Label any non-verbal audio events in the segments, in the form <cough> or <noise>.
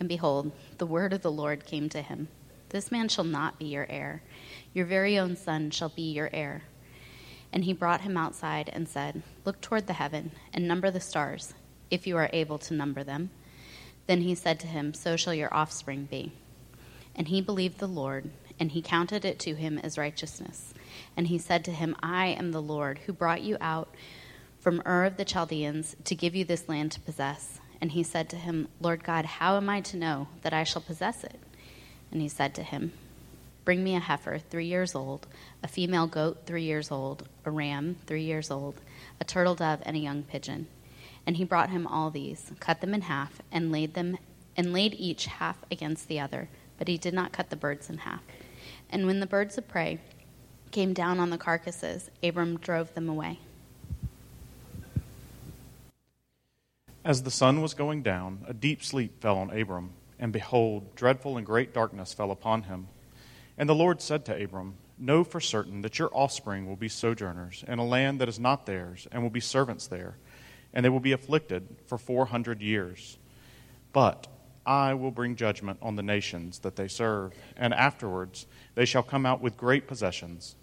And behold, the word of the Lord came to him This man shall not be your heir, your very own son shall be your heir. And he brought him outside and said, Look toward the heaven and number the stars, if you are able to number them. Then he said to him, So shall your offspring be. And he believed the Lord, and he counted it to him as righteousness. And he said to him, I am the Lord who brought you out from Ur of the Chaldeans to give you this land to possess. And he said to him, Lord God, how am I to know that I shall possess it? And he said to him, Bring me a heifer, three years old, a female goat, three years old, a ram, three years old, a turtle dove, and a young pigeon. And he brought him all these, cut them in half, and laid them and laid each half against the other, but he did not cut the birds in half. And when the birds of prey came down on the carcasses, Abram drove them away. As the sun was going down, a deep sleep fell on Abram, and behold, dreadful and great darkness fell upon him. And the Lord said to Abram, Know for certain that your offspring will be sojourners in a land that is not theirs, and will be servants there, and they will be afflicted for four hundred years. But I will bring judgment on the nations that they serve, and afterwards they shall come out with great possessions.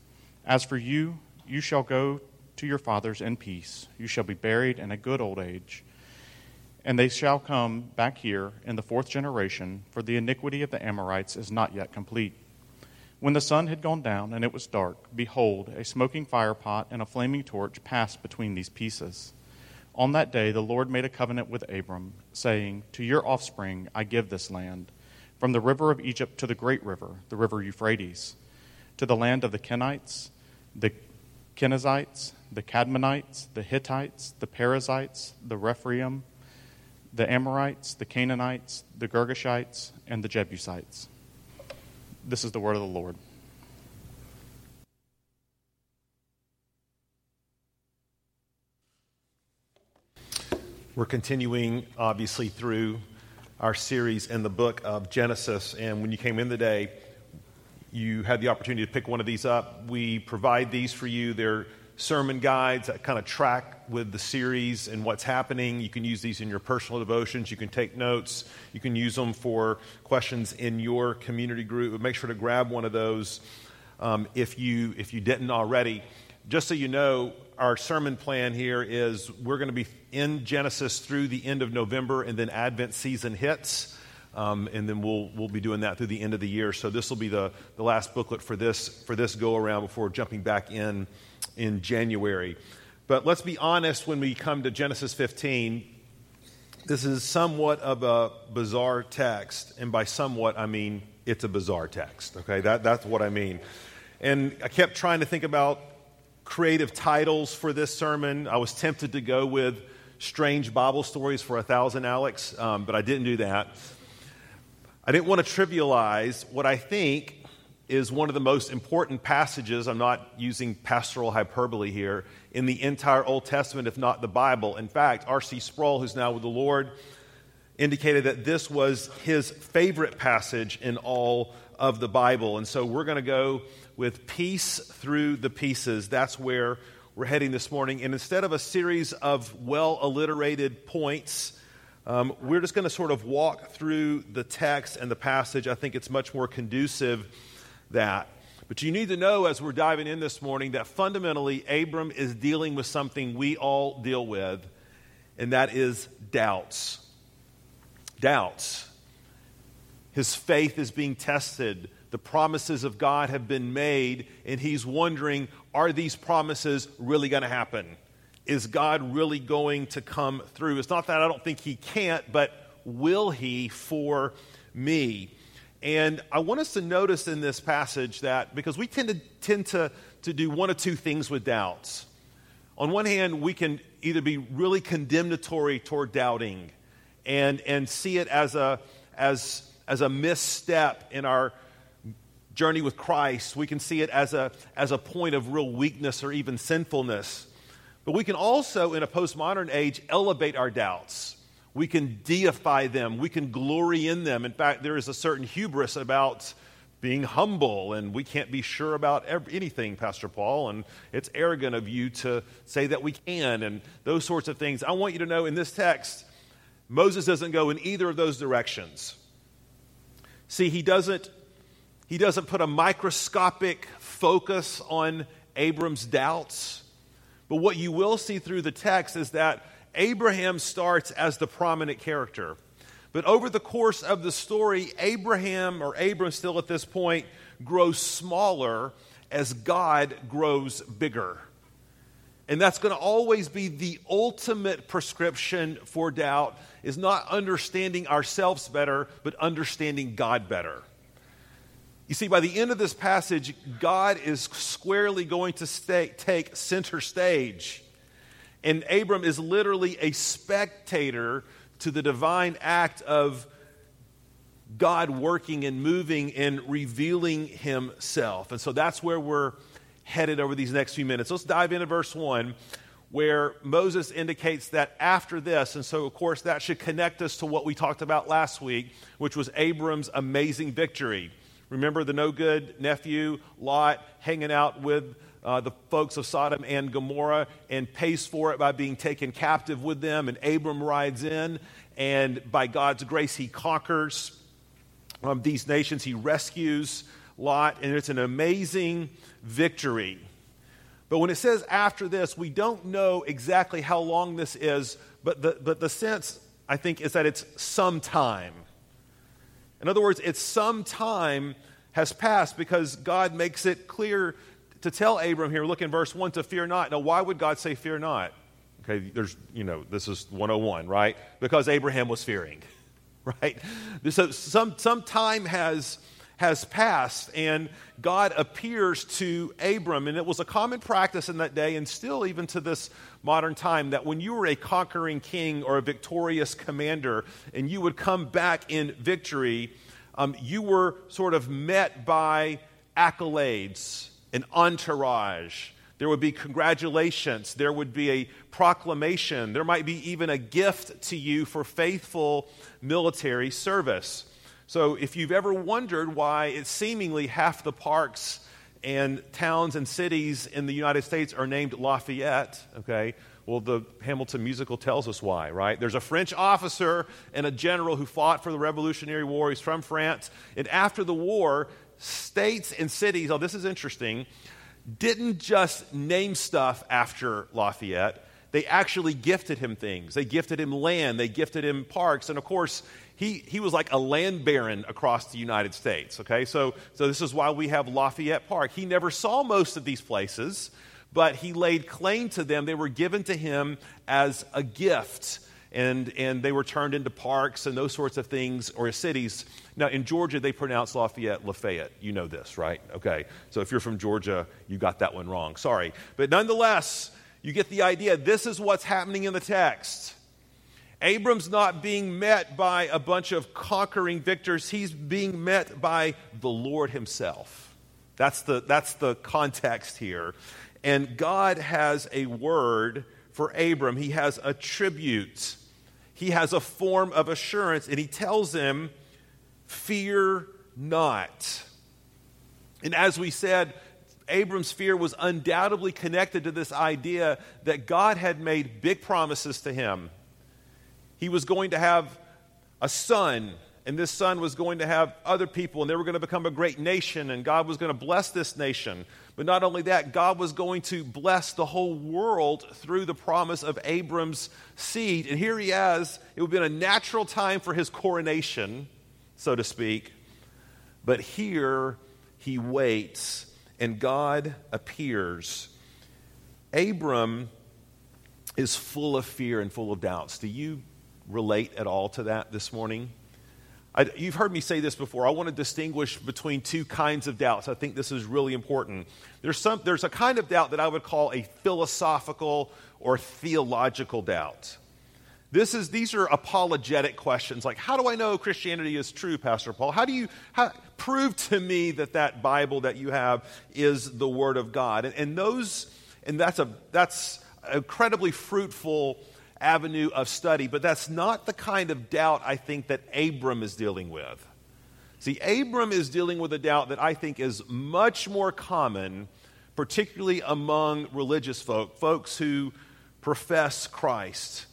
As for you, you shall go to your fathers in peace. You shall be buried in a good old age. And they shall come back here in the fourth generation, for the iniquity of the Amorites is not yet complete. When the sun had gone down and it was dark, behold, a smoking firepot and a flaming torch passed between these pieces. On that day the Lord made a covenant with Abram, saying, To your offspring I give this land, from the river of Egypt to the great river, the river Euphrates, to the land of the Kenites, the Kenizzites, the Cadmonites, the Hittites, the Perizzites, the Rephaim, the Amorites, the Canaanites, the Girgashites, and the Jebusites. This is the word of the Lord. We're continuing, obviously, through our series in the book of Genesis. And when you came in today, you had the opportunity to pick one of these up. We provide these for you. They're sermon guides that kind of track with the series and what's happening. You can use these in your personal devotions. You can take notes. You can use them for questions in your community group. But make sure to grab one of those um, if, you, if you didn't already. Just so you know, our sermon plan here is we're going to be in Genesis through the end of November, and then Advent season hits. Um, and then we'll, we'll be doing that through the end of the year. So this will be the, the last booklet for this, for this go around before jumping back in in January. But let's be honest when we come to Genesis 15. This is somewhat of a bizarre text. And by somewhat, I mean it's a bizarre text. Okay, that, that's what I mean. And I kept trying to think about creative titles for this sermon. I was tempted to go with Strange Bible Stories for a Thousand Alex, um, but I didn't do that. I didn't want to trivialize what I think is one of the most important passages, I'm not using pastoral hyperbole here, in the entire Old Testament, if not the Bible. In fact, R.C. Sproul, who's now with the Lord, indicated that this was his favorite passage in all of the Bible. And so we're going to go with peace through the pieces. That's where we're heading this morning. And instead of a series of well alliterated points, um, we're just going to sort of walk through the text and the passage. I think it's much more conducive that. But you need to know as we're diving in this morning that fundamentally Abram is dealing with something we all deal with, and that is doubts. Doubts. His faith is being tested. The promises of God have been made, and he's wondering are these promises really going to happen? Is God really going to come through? It's not that I don't think he can't, but will he for me? And I want us to notice in this passage that because we tend to tend to, to do one of two things with doubts. On one hand, we can either be really condemnatory toward doubting and, and see it as a, as, as a misstep in our journey with Christ. We can see it as a, as a point of real weakness or even sinfulness. But we can also, in a postmodern age, elevate our doubts. We can deify them. We can glory in them. In fact, there is a certain hubris about being humble, and we can't be sure about anything, Pastor Paul, and it's arrogant of you to say that we can, and those sorts of things. I want you to know in this text, Moses doesn't go in either of those directions. See, he doesn't he doesn't put a microscopic focus on Abram's doubts. But what you will see through the text is that Abraham starts as the prominent character. But over the course of the story, Abraham, or Abram still at this point, grows smaller as God grows bigger. And that's going to always be the ultimate prescription for doubt is not understanding ourselves better, but understanding God better. You see, by the end of this passage, God is squarely going to stay, take center stage. And Abram is literally a spectator to the divine act of God working and moving and revealing himself. And so that's where we're headed over these next few minutes. Let's dive into verse 1, where Moses indicates that after this, and so of course that should connect us to what we talked about last week, which was Abram's amazing victory. Remember the no good nephew, Lot, hanging out with uh, the folks of Sodom and Gomorrah and pays for it by being taken captive with them. And Abram rides in, and by God's grace, he conquers um, these nations. He rescues Lot, and it's an amazing victory. But when it says after this, we don't know exactly how long this is, but the, but the sense, I think, is that it's sometime. In other words, it's some time has passed because God makes it clear to tell Abram here, look in verse 1, to fear not. Now, why would God say fear not? Okay, there's, you know, this is 101, right? Because Abraham was fearing, <laughs> right? So some, some time has, has passed, and God appears to Abram. And it was a common practice in that day, and still even to this modern time, that when you were a conquering king or a victorious commander, and you would come back in victory, um, you were sort of met by accolades, an entourage. There would be congratulations. There would be a proclamation. There might be even a gift to you for faithful military service. So, if you've ever wondered why it's seemingly half the parks and towns and cities in the United States are named Lafayette, okay, well, the Hamilton musical tells us why, right? There's a French officer and a general who fought for the Revolutionary War. He's from France. And after the war, states and cities, oh, this is interesting, didn't just name stuff after Lafayette. They actually gifted him things. They gifted him land, they gifted him parks. And of course, he, he was like a land baron across the United States. Okay, so, so this is why we have Lafayette Park. He never saw most of these places but he laid claim to them. They were given to him as a gift, and, and they were turned into parks and those sorts of things, or cities. Now, in Georgia, they pronounce Lafayette Lafayette. You know this, right? Okay. So if you're from Georgia, you got that one wrong. Sorry. But nonetheless, you get the idea. This is what's happening in the text. Abram's not being met by a bunch of conquering victors, he's being met by the Lord himself. That's the, that's the context here. And God has a word for Abram. He has a tribute, he has a form of assurance, and he tells him, Fear not. And as we said, Abram's fear was undoubtedly connected to this idea that God had made big promises to him. He was going to have a son and this son was going to have other people, and they were going to become a great nation, and God was going to bless this nation. But not only that, God was going to bless the whole world through the promise of Abram's seed. And here he is. It would have been a natural time for his coronation, so to speak. But here he waits, and God appears. Abram is full of fear and full of doubts. Do you relate at all to that this morning? I, you've heard me say this before. I want to distinguish between two kinds of doubts. I think this is really important. There's, some, there's a kind of doubt that I would call a philosophical or theological doubt. This is, these are apologetic questions like, how do I know Christianity is true, Pastor Paul? How do you how, prove to me that that Bible that you have is the Word of God? And, and those, and that's a, that's incredibly fruitful avenue of study, but that's not the kind of doubt I think that Abram is dealing with. See, Abram is dealing with a doubt that I think is much more common, particularly among religious folk, folks who profess Christ.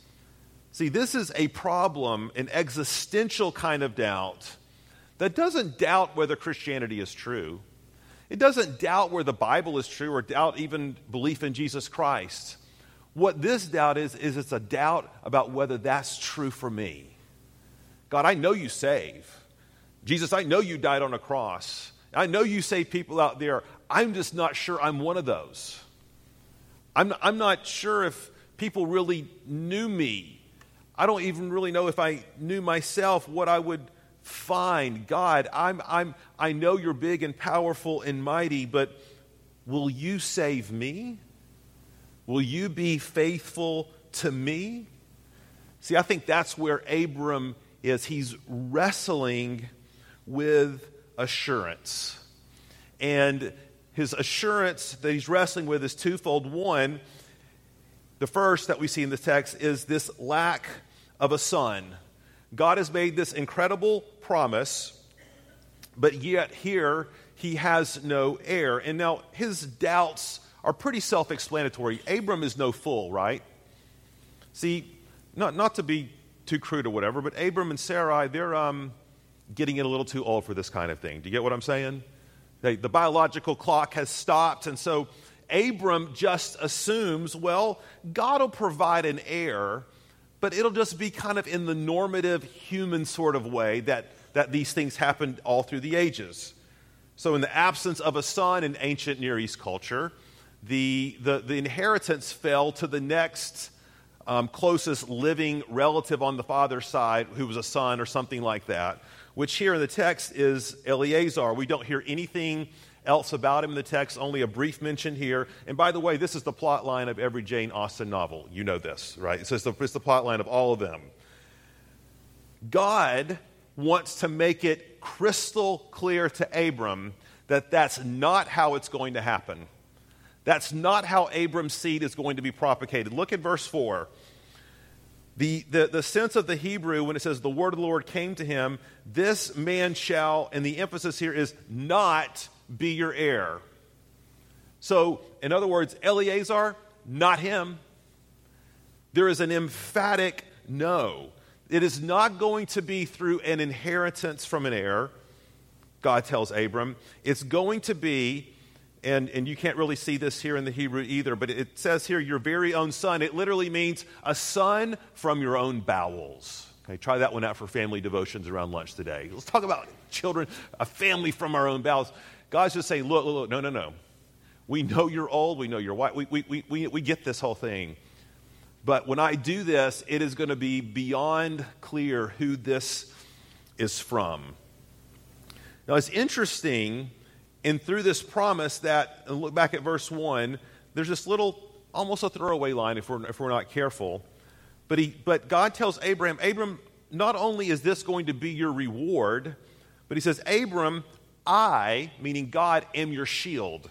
See, this is a problem, an existential kind of doubt that doesn't doubt whether Christianity is true. It doesn't doubt where the Bible is true or doubt even belief in Jesus Christ. What this doubt is, is it's a doubt about whether that's true for me. God, I know you save. Jesus, I know you died on a cross. I know you save people out there. I'm just not sure I'm one of those. I'm, I'm not sure if people really knew me. I don't even really know if I knew myself what I would find. God, I'm, I'm, I know you're big and powerful and mighty, but will you save me? Will you be faithful to me? See, I think that's where Abram is. He's wrestling with assurance. And his assurance that he's wrestling with is twofold. One, the first that we see in the text is this lack of a son. God has made this incredible promise, but yet here he has no heir. And now his doubts are pretty self explanatory. Abram is no fool, right? See, not, not to be too crude or whatever, but Abram and Sarai, they're um, getting in a little too old for this kind of thing. Do you get what I'm saying? They, the biological clock has stopped, and so Abram just assumes, well, God will provide an heir, but it'll just be kind of in the normative human sort of way that, that these things happened all through the ages. So, in the absence of a son in ancient Near East culture, the, the, the inheritance fell to the next um, closest living relative on the father's side, who was a son or something like that, which here in the text is Eliezer. We don't hear anything else about him in the text, only a brief mention here. And by the way, this is the plot line of every Jane Austen novel. You know this, right? It's, the, it's the plot line of all of them. God wants to make it crystal clear to Abram that that's not how it's going to happen. That's not how Abram's seed is going to be propagated. Look at verse 4. The, the, the sense of the Hebrew, when it says the word of the Lord came to him, this man shall, and the emphasis here is not be your heir. So, in other words, Eliezer, not him. There is an emphatic no. It is not going to be through an inheritance from an heir, God tells Abram. It's going to be and, and you can't really see this here in the Hebrew either, but it says here, your very own son. It literally means a son from your own bowels. Okay, try that one out for family devotions around lunch today. Let's talk about children, a family from our own bowels. God's just saying, look, look, look, no, no, no. We know you're old, we know you're white, we, we, we, we get this whole thing. But when I do this, it is going to be beyond clear who this is from. Now, it's interesting and through this promise that, look back at verse 1, there's this little, almost a throwaway line if we're, if we're not careful. But, he, but God tells Abraham, Abram, not only is this going to be your reward, but he says, Abram, I, meaning God, am your shield.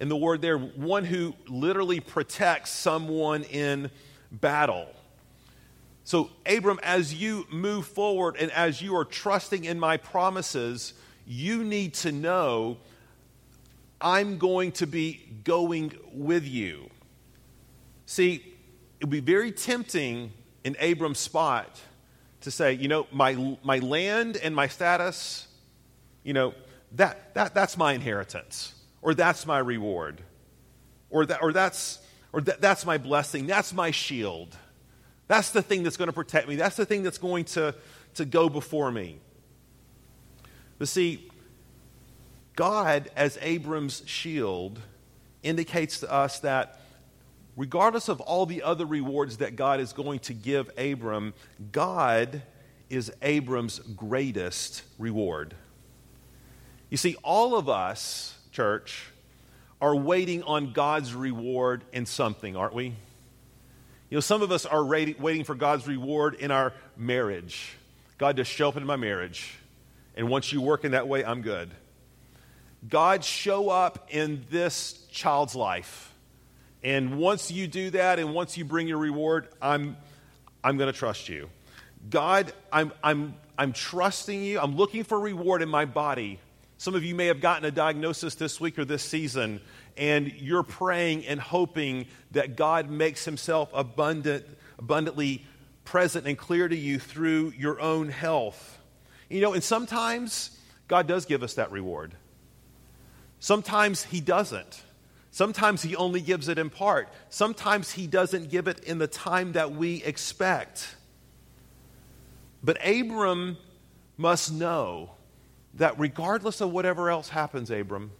And the word there, one who literally protects someone in battle. So, Abram, as you move forward and as you are trusting in my promises, you need to know I'm going to be going with you. See, it would be very tempting in Abram's spot to say, you know, my, my land and my status, you know, that, that, that's my inheritance, or that's my reward, or, that, or, that's, or that, that's my blessing, that's my shield. That's the thing that's going to protect me, that's the thing that's going to, to go before me. But see, God, as Abram's shield, indicates to us that regardless of all the other rewards that God is going to give Abram, God is Abram's greatest reward. You see, all of us, church, are waiting on God's reward in something, aren't we? You know, some of us are waiting for God's reward in our marriage. God just show up in my marriage. And once you work in that way, I'm good. God, show up in this child's life. And once you do that and once you bring your reward, I'm, I'm going to trust you. God, I'm, I'm, I'm trusting you. I'm looking for reward in my body. Some of you may have gotten a diagnosis this week or this season, and you're praying and hoping that God makes himself abundant, abundantly present and clear to you through your own health. You know, and sometimes God does give us that reward. Sometimes He doesn't. Sometimes He only gives it in part. Sometimes He doesn't give it in the time that we expect. But Abram must know that regardless of whatever else happens, Abram,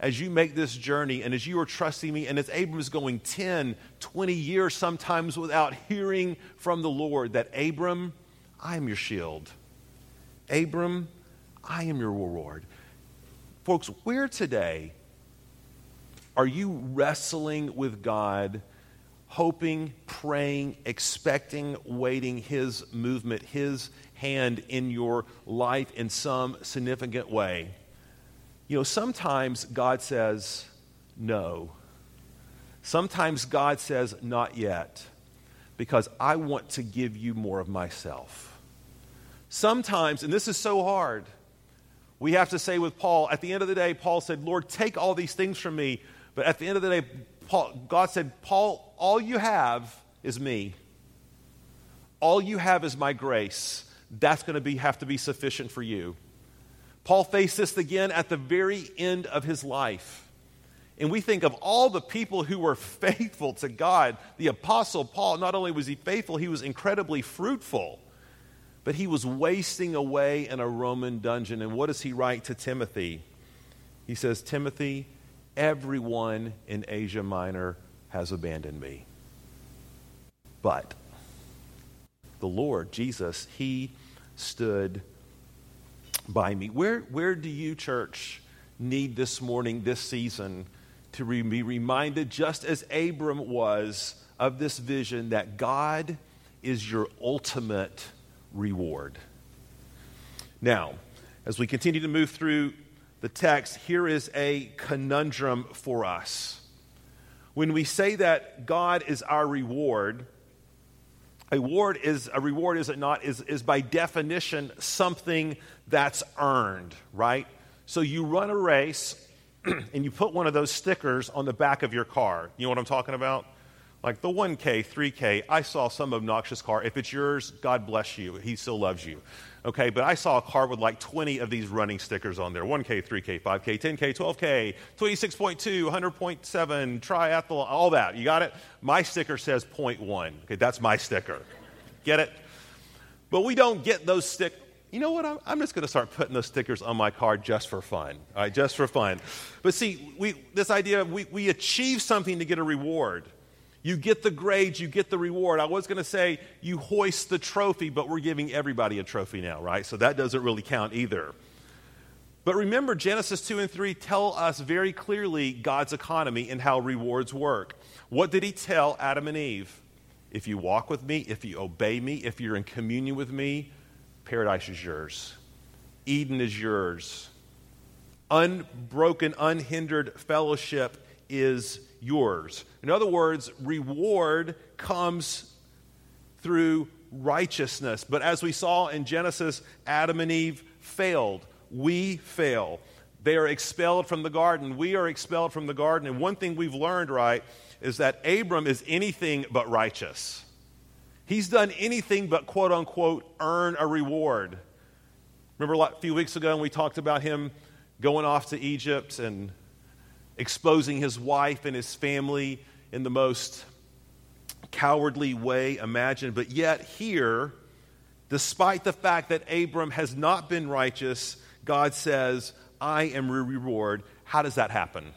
as you make this journey and as you are trusting me, and as Abram is going 10, 20 years sometimes without hearing from the Lord, that Abram, I am your shield. Abram, I am your reward. Folks, where today are you wrestling with God, hoping, praying, expecting, waiting His movement, His hand in your life in some significant way? You know, sometimes God says, no. Sometimes God says, not yet, because I want to give you more of myself. Sometimes, and this is so hard, we have to say with Paul, at the end of the day, Paul said, Lord, take all these things from me. But at the end of the day, Paul, God said, Paul, all you have is me. All you have is my grace. That's going to be, have to be sufficient for you. Paul faced this again at the very end of his life. And we think of all the people who were <laughs> faithful to God. The Apostle Paul, not only was he faithful, he was incredibly fruitful. But he was wasting away in a Roman dungeon. And what does he write to Timothy? He says, Timothy, everyone in Asia Minor has abandoned me. But the Lord, Jesus, he stood by me. Where, where do you, church, need this morning, this season, to re- be reminded, just as Abram was, of this vision that God is your ultimate reward? Now, as we continue to move through the text, here is a conundrum for us. When we say that God is our reward, a reward is a reward, is it not? Is, is by definition something that's earned, right? So you run a race <clears throat> and you put one of those stickers on the back of your car. You know what I'm talking about? Like the 1K, 3K. I saw some obnoxious car. If it's yours, God bless you. He still loves you. Okay, but I saw a car with like 20 of these running stickers on there 1K, 3K, 5K, 10K, 12K, 26.2, 100.7, triathlon, all that. You got it? My sticker says 0.1. Okay, that's my sticker. Get it? But we don't get those stickers. You know what? I'm, just going to start putting those stickers on my car just for fun. All right, just for fun. But see, we, this idea of we, we achieve something to get a reward. You get the grades, you get the reward. I was going to say you hoist the trophy, but we're giving everybody a trophy now, right? So that doesn't really count either. But remember, Genesis 2 and 3 tell us very clearly God's economy and how rewards work. What did he tell Adam and Eve? If you walk with me, if you obey me, if you're in communion with me, paradise is yours. Eden is yours. Unbroken, unhindered fellowship is yours. In other words, reward comes through righteousness. But as we saw in Genesis, Adam and Eve failed. We fail. They are expelled from the garden. We are expelled from the garden. And one thing we've learned, right, is that Abram is anything but righteous. He's done anything but, quote unquote, earn a reward. Remember a few weeks ago when we talked about him going off to Egypt and exposing his wife and his family in the most cowardly way imagined. But yet, here, despite the fact that Abram has not been righteous, God says, I am your reward. How does that happen?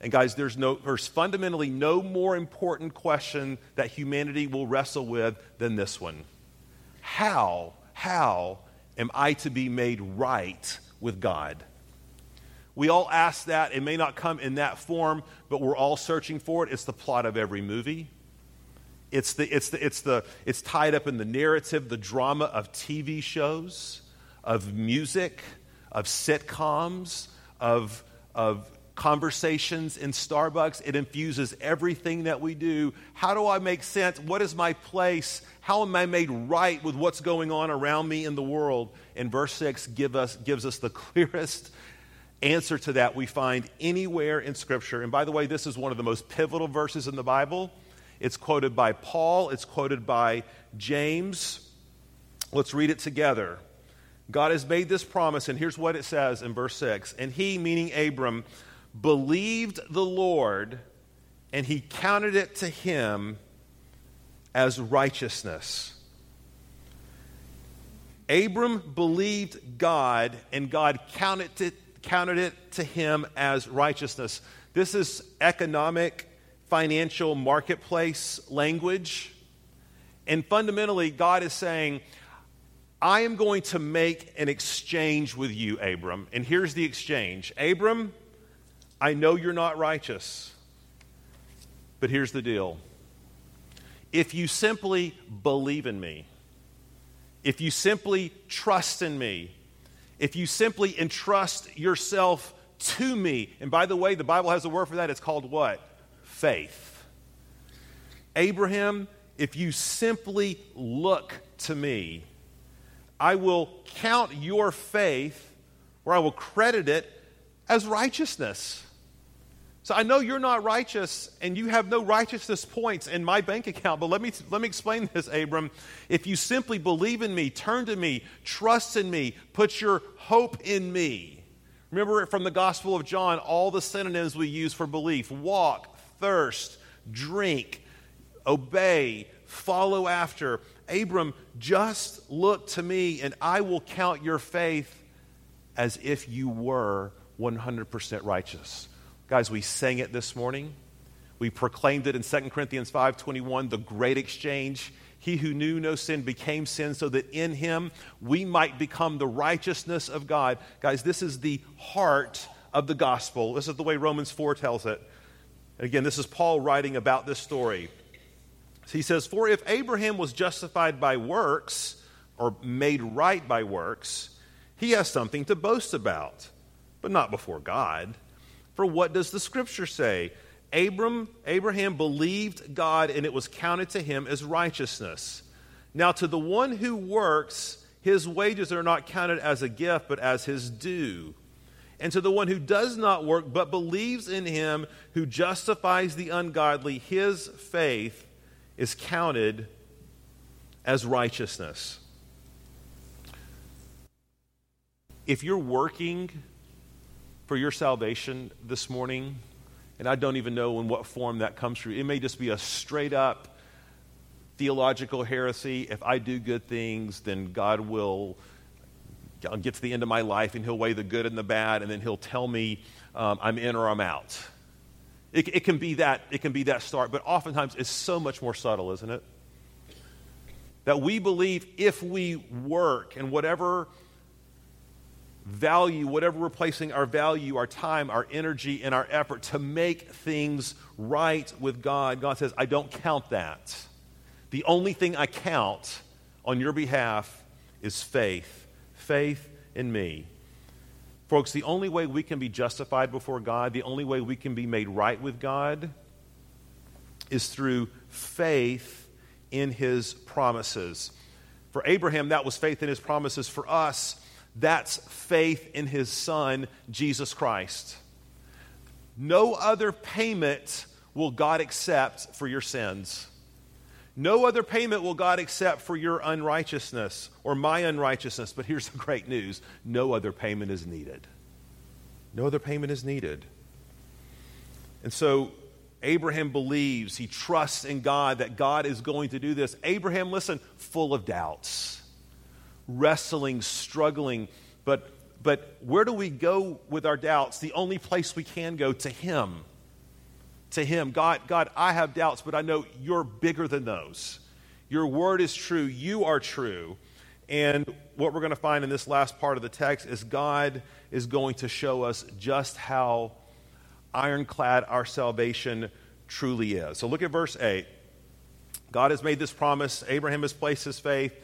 And guys, there's, no, there's fundamentally no more important question that humanity will wrestle with than this one. How, how am I to be made right with God? We all ask that. It may not come in that form, but we're all searching for it. It's the plot of every movie, It's, the, it's, the, it's, the, it's tied up in the narrative, the drama of TV shows, of music, of sitcoms, of, of conversations in Starbucks. It infuses everything that we do. How do I make sense? What is my place? How am I made right with what's going on around me in the world? And verse 6 give us, gives us the <laughs> clearest answer to that we find anywhere in Scripture. And by the way, this is one of the most pivotal verses in the Bible. It's quoted by Paul, it's quoted by James. Let's read it together. God has made this promise, and here's what it says in verse 6 And he, meaning Abram, believed the Lord, and he counted it to him as righteousness. Abram believed God, and God counted it, counted it to him as righteousness. This is economic, financial marketplace language. And fundamentally, God is saying, I am going to make an exchange with you, Abram. And here's the exchange Abram, I know you're not righteous, but here's the deal. If you simply believe in me, if you simply trust in me, if you simply entrust yourself to me, and by the way, the Bible has a word for that, it's called what? Faith. Abraham, if you simply look to me, I will count your faith, or I will credit it as righteousness. So I know you're not righteous and you have no righteousness points in my bank account, but let me, let me explain this, Abram. If you simply believe in me, turn to me, trust in me, put your hope in me. Remember it from the Gospel of John, all the synonyms we use for belief walk, thirst, drink, obey, follow after. Abram, just look to me and I will count your faith as if you were 100% righteous. Guys, we sang it this morning. We proclaimed it in 2 Corinthians 5:21, the great exchange. He who knew no sin became sin so that in him we might become the righteousness of God. Guys, this is the heart of the gospel. This is the way Romans 4 tells it. And again, this is Paul writing about this story. He says, For if Abraham was justified by works, or made right by works, he has something to boast about, but not before God. For what does the scripture say? Abram, Abraham believed God and it was counted to him as righteousness. Now, to the one who works, his wages are not counted as a gift, but as his due. And to the one who does not work, but believes in him who justifies the ungodly, his faith is counted as righteousness. If you're working for your salvation this morning, and I don't even know in what form that comes through. It may just be a straight up theological heresy. If I do good things, then God will I'll get to the end of my life and he'll weigh the good and the bad, and then he'll tell me um, I'm in or I'm out. It, it, can be that, it can be that start, but oftentimes it's so much more subtle, isn't it? That we believe if we work and whatever value, whatever we're placing our value, our time, our energy, and our effort to make things right with God, God says, I don't count that. The only thing I count on your behalf is faith. Faith in me. Folks, the only way we can be justified before God, the only way we can be made right with God, is through faith in his promises. For Abraham, that was faith in his promises. For us, that's faith in his son, Jesus Christ. No other payment will God accept for your sins. No other payment will God accept for your unrighteousness or my unrighteousness. But here's the great news no other payment is needed. No other payment is needed. And so Abraham believes, he trusts in God that God is going to do this. Abraham, listen, full of doubts wrestling, struggling. But, but where do we go with our doubts? The only place we can go to Him. To Him. God, God, I have doubts, but I know you're bigger than those. Your word is true. You are true. And what we're going to find in this last part of the text is God is going to show us just how ironclad our salvation truly is. So look at verse 8. God has made this promise, Abraham has placed his faith,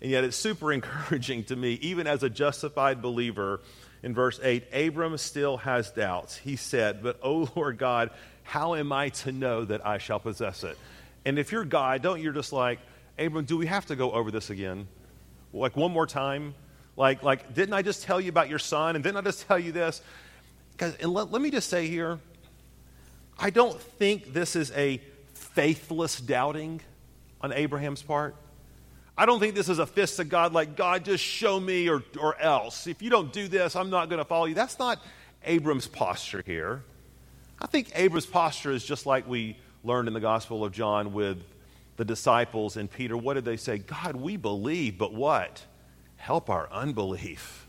and yet it's super <laughs> encouraging to me, even as a justified believer. In verse 8, Abram still has doubts. He said, But, O Lord God, how am I to know that I shall possess it? And if you're God, don't you're just like, Abram, do we have to go over this again? Like one more time? Like, like didn't I just tell you about your son? And didn't I just tell you this? Because, and let, let me just say here, I don't think this is a faithless doubting on Abraham's part. I don't think this is a fist to God, like, God, just show me or, or else. If you don't do this, I'm not going to follow you. That's not Abram's posture here. I think Abram's posture is just like we learned in the Gospel of John with the disciples and Peter. What did they say? God, we believe, but what? Help our unbelief.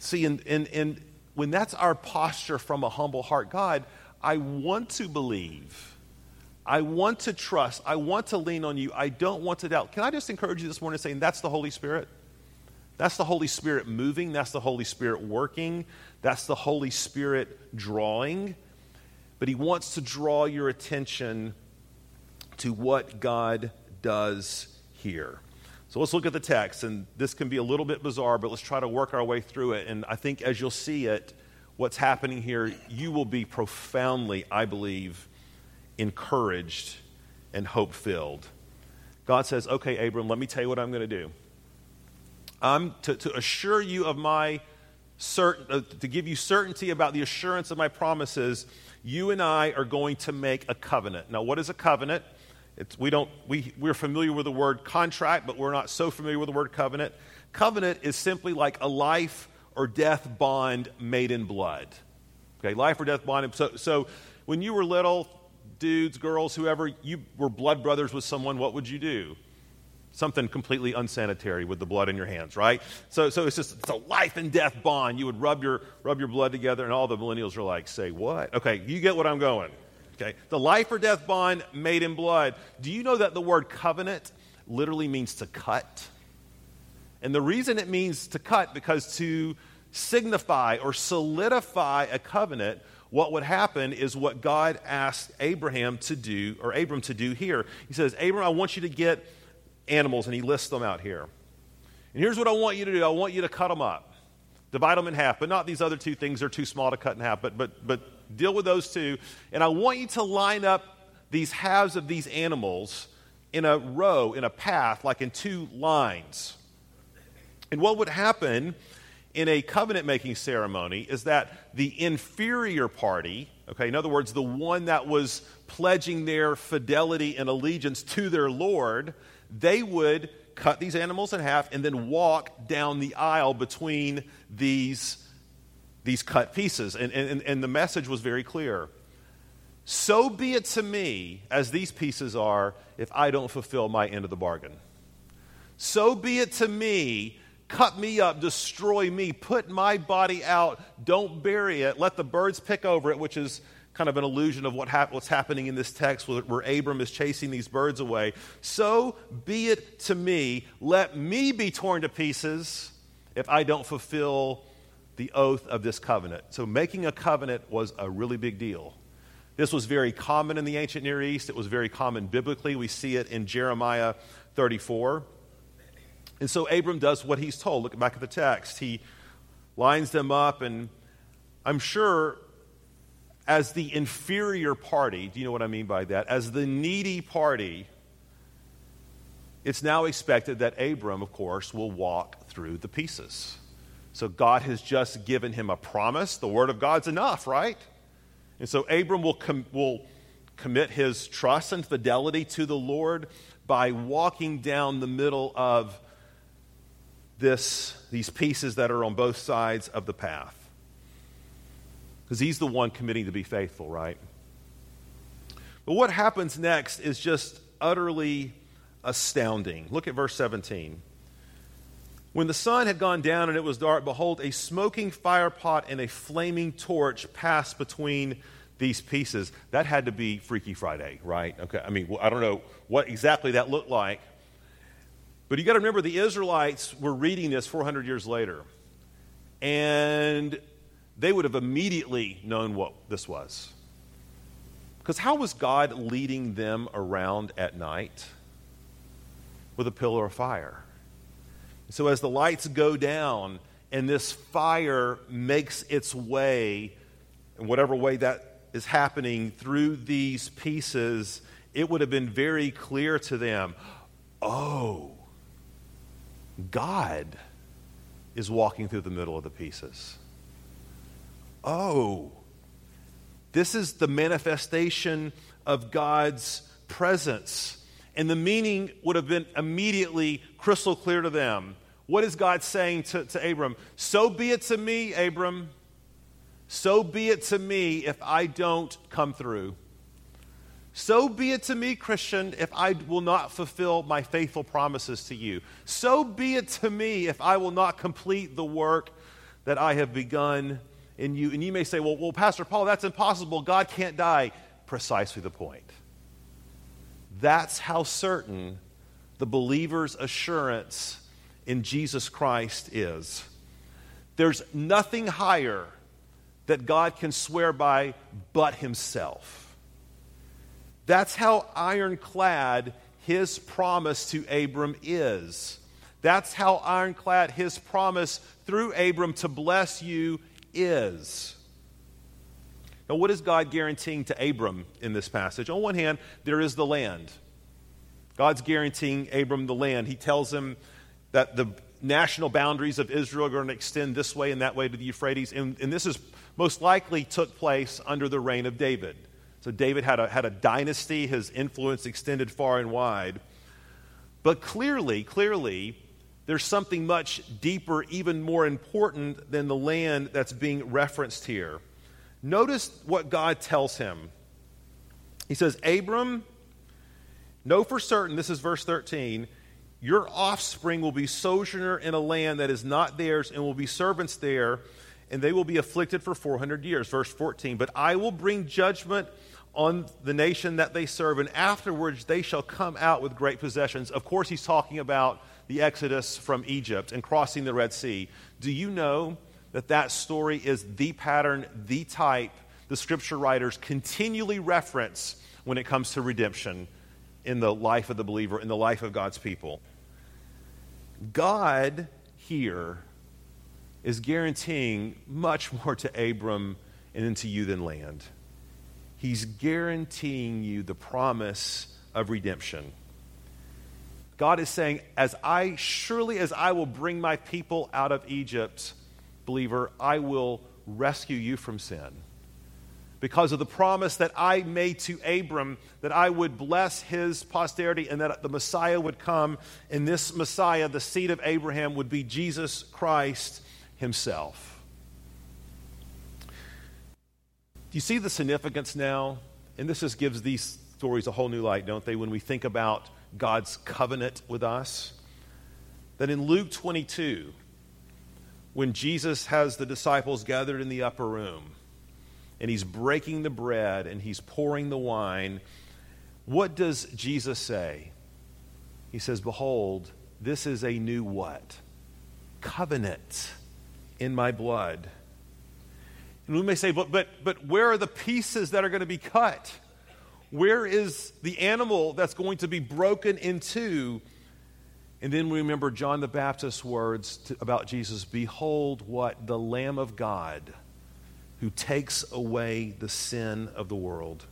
See, and, and, and when that's our posture from a humble heart, God, I want to believe. I want to trust. I want to lean on you. I don't want to doubt. Can I just encourage you this morning saying that's the Holy Spirit? That's the Holy Spirit moving. That's the Holy Spirit working. That's the Holy Spirit drawing. But He wants to draw your attention to what God does here. So let's look at the text. And this can be a little bit bizarre, but let's try to work our way through it. And I think as you'll see it, what's happening here, you will be profoundly, I believe, encouraged and hope filled. God says, Okay, Abram, let me tell you what I'm going to do. I'm to, to assure you of my certain, uh, to give you certainty about the assurance of my promises, you and I are going to make a covenant. Now, what is a covenant? It's, we don't, we, we're familiar with the word contract, but we're not so familiar with the word covenant. Covenant is simply like a life or death bond made in blood. Okay, life or death bond. So, so when you were little, dudes, girls, whoever, you were blood brothers with someone, what would you do? Something completely unsanitary with the blood in your hands, right? So, so it's just it's a life and death bond. You would rub your, rub your blood together, and all the millennials are like, say what? Okay, you get what I'm going. Okay, the life or death bond made in blood. Do you know that the word covenant literally means to cut? And the reason it means to cut, because to signify or solidify a covenant what would happen is what God asked Abraham to do, or Abram to do here. He says, Abram, I want you to get animals, and he lists them out here. And here's what I want you to do I want you to cut them up, divide them in half, but not these other two things They're too small to cut in half, but, but, but deal with those two. And I want you to line up these halves of these animals in a row, in a path, like in two lines. And what would happen in a covenant making ceremony is that the inferior party, okay, in other words, the one that was pledging their fidelity and allegiance to their Lord, they would cut these animals in half and then walk down the aisle between these, these cut pieces. And, and, and the message was very clear. So be it to me, as these pieces are, if I don't fulfill my end of the bargain. So be it to me cut me up, destroy me, put my body out, don't bury it, let the birds pick over it, which is kind of an illusion of what hap- what's happening in this text where, where Abram is chasing these birds away. So be it to me, let me be torn to pieces if I don't fulfill the oath of this covenant. So making a covenant was a really big deal. This was very common in the ancient Near East. It was very common biblically. We see it in Jeremiah 34. And so Abram does what he's told. Look back at the text. He lines them up, and I'm sure as the inferior party, do you know what I mean by that? As the needy party, it's now expected that Abram, of course, will walk through the pieces. So God has just given him a promise. The word of God's enough, right? And so Abram will, com- will commit his trust and fidelity to the Lord by walking down the middle of this, these pieces that are on both sides of the path. Because he's the one committing to be faithful, right? But what happens next is just utterly astounding. Look at verse 17. When the sun had gone down and it was dark, behold, a smoking firepot and a flaming torch passed between these pieces. That had to be Freaky Friday, right? Okay, I mean, I don't know what exactly that looked like, but you got to remember the Israelites were reading this 400 years later. And they would have immediately known what this was. Because how was God leading them around at night? With a pillar of fire. So as the lights go down and this fire makes its way, in whatever way that is happening through these pieces, it would have been very clear to them oh, God is walking through the middle of the pieces. Oh, this is the manifestation of God's presence. And the meaning would have been immediately crystal clear to them. What is God saying to, to Abram? So be it to me, Abram. So be it to me if I don't come through. So be it to me, Christian, if I will not fulfill my faithful promises to you. So be it to me if I will not complete the work that I have begun in you. And you may say, well, well, Pastor Paul, that's impossible. God can't die. Precisely the point. That's how certain the believer's assurance in Jesus Christ is. There's nothing higher that God can swear by but himself. That's how ironclad his promise to Abram is. That's how ironclad his promise through Abram to bless you is. Now, what is God guaranteeing to Abram in this passage? On one hand, there is the land. God's guaranteeing Abram the land. He tells him that the national boundaries of Israel are going to extend this way and that way to the Euphrates. And, and this is most likely took place under the reign of David. So David had a, had a dynasty, his influence extended far and wide. But clearly, clearly, there's something much deeper, even more important than the land that's being referenced here. Notice what God tells him. He says, Abram, know for certain, this is verse 13, your offspring will be sojourner in a land that is not theirs and will be servants there, and they will be afflicted for 400 years. Verse 14, but I will bring judgment on the nation that they serve, and afterwards they shall come out with great possessions. Of course, he's talking about the Exodus from Egypt and crossing the Red Sea. Do you know that that story is the pattern, the type the scripture writers continually reference when it comes to redemption in the life of the believer, in the life of God's people? God here is guaranteeing much more to Abram and into you than land. He's guaranteeing you the promise of redemption. God is saying, as I surely as I will bring my people out of Egypt, believer, I will rescue you from sin. Because of the promise that I made to Abram that I would bless his posterity and that the Messiah would come, and this Messiah, the seed of Abraham, would be Jesus Christ himself. Do you see the significance now? And this just gives these stories a whole new light, don't they, when we think about God's covenant with us? That in Luke 22, when Jesus has the disciples gathered in the upper room, and he's breaking the bread and he's pouring the wine, what does Jesus say? He says, Behold, this is a new what? Covenant in my blood. And we may say, but, but, but where are the pieces that are going to be cut? Where is the animal that's going to be broken in two? And then we remember John the Baptist's words to, about Jesus Behold, what? The Lamb of God who takes away the sin of the world.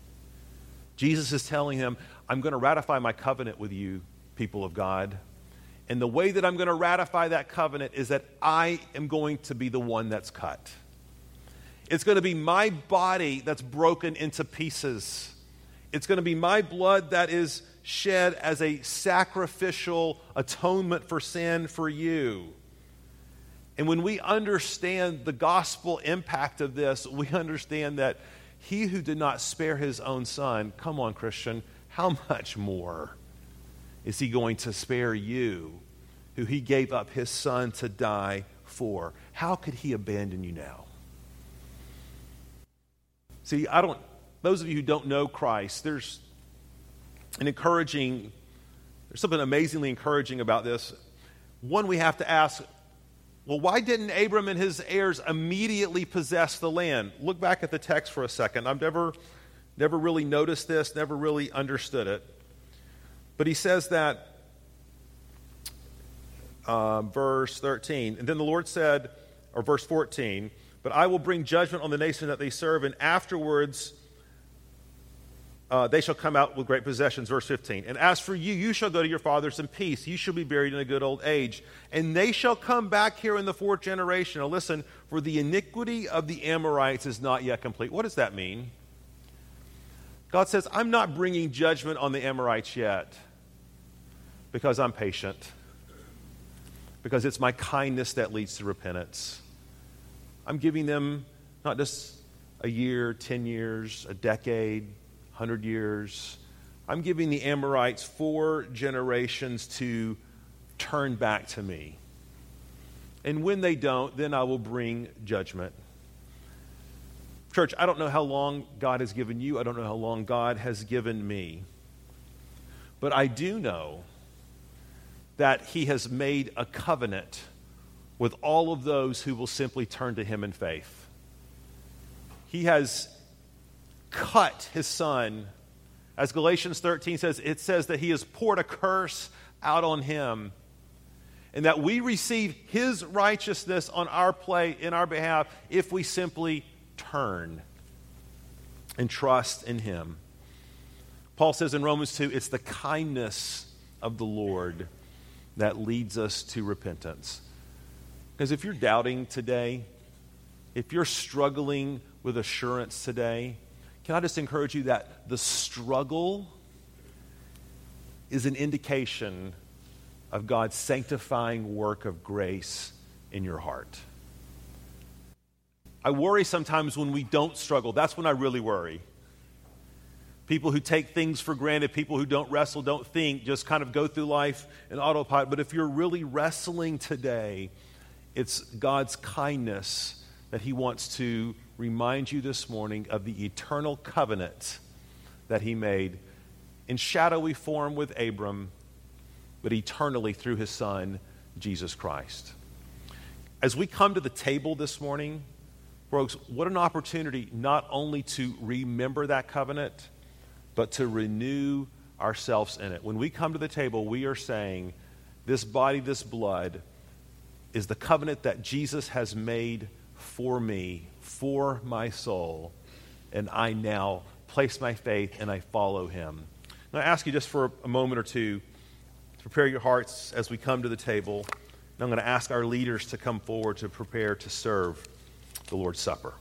Jesus is telling him, I'm going to ratify my covenant with you, people of God. And the way that I'm going to ratify that covenant is that I am going to be the one that's cut. It's going to be my body that's broken into pieces. It's going to be my blood that is shed as a sacrificial atonement for sin for you. And when we understand the gospel impact of this, we understand that he who did not spare his own son, come on, Christian, how much more? is he going to spare you, who he gave up his son to die for? How could he abandon you now? See, I don't, those of you who don't know Christ, there's an encouraging, there's something amazingly encouraging about this. One, we have to ask, well, why didn't Abram and his heirs immediately possess the land? Look back at the text for a second. I've never never really noticed this, never really understood it. But he says that, uh, verse 13, and then the Lord said, or verse 14, but I will bring judgment on the nation that they serve, and afterwards uh, they shall come out with great possessions. Verse 15. And as for you, you shall go to your fathers in peace. You shall be buried in a good old age. And they shall come back here in the fourth generation. Now listen, for the iniquity of the Amorites is not yet complete. What does that mean? God says, I'm not bringing judgment on the Amorites yet because I'm patient, because it's my kindness that leads to repentance. I'm giving them not just a year, 10 years, a decade, 100 years. I'm giving the Amorites four generations to turn back to me. And when they don't, then I will bring judgment. Church, I don't know how long God has given you. I don't know how long God has given me. But I do know that He has made a covenant with all of those who will simply turn to Him in faith. He has cut His Son. As Galatians 13 says, it says that He has poured a curse out on Him and that we receive his righteousness on our play in our behalf if we simply turn and trust in him. Paul says in Romans 2 it's the kindness of the Lord that leads us to repentance. Because if you're doubting today, if you're struggling with assurance today, can I just encourage you that the struggle is an indication of God's sanctifying work of grace in your heart. I worry sometimes when we don't struggle. That's when I really worry. People who take things for granted, people who don't wrestle, don't think, just kind of go through life in autopilot. But if you're really wrestling today, it's God's kindness that He wants to remind you this morning of the eternal covenant that He made in shadowy form with Abram but eternally through his Son, Jesus Christ. As we come to the table this morning, folks, what an opportunity not only to remember that covenant, but to renew ourselves in it. When we come to the table, we are saying, This body, this blood, is the covenant that Jesus has made for me, for my soul, and I now place my faith and I follow him. Now, I ask you just for a moment or two to prepare your hearts as we come to the table. And I'm going to ask our leaders to come forward to prepare to serve the Lord's Supper.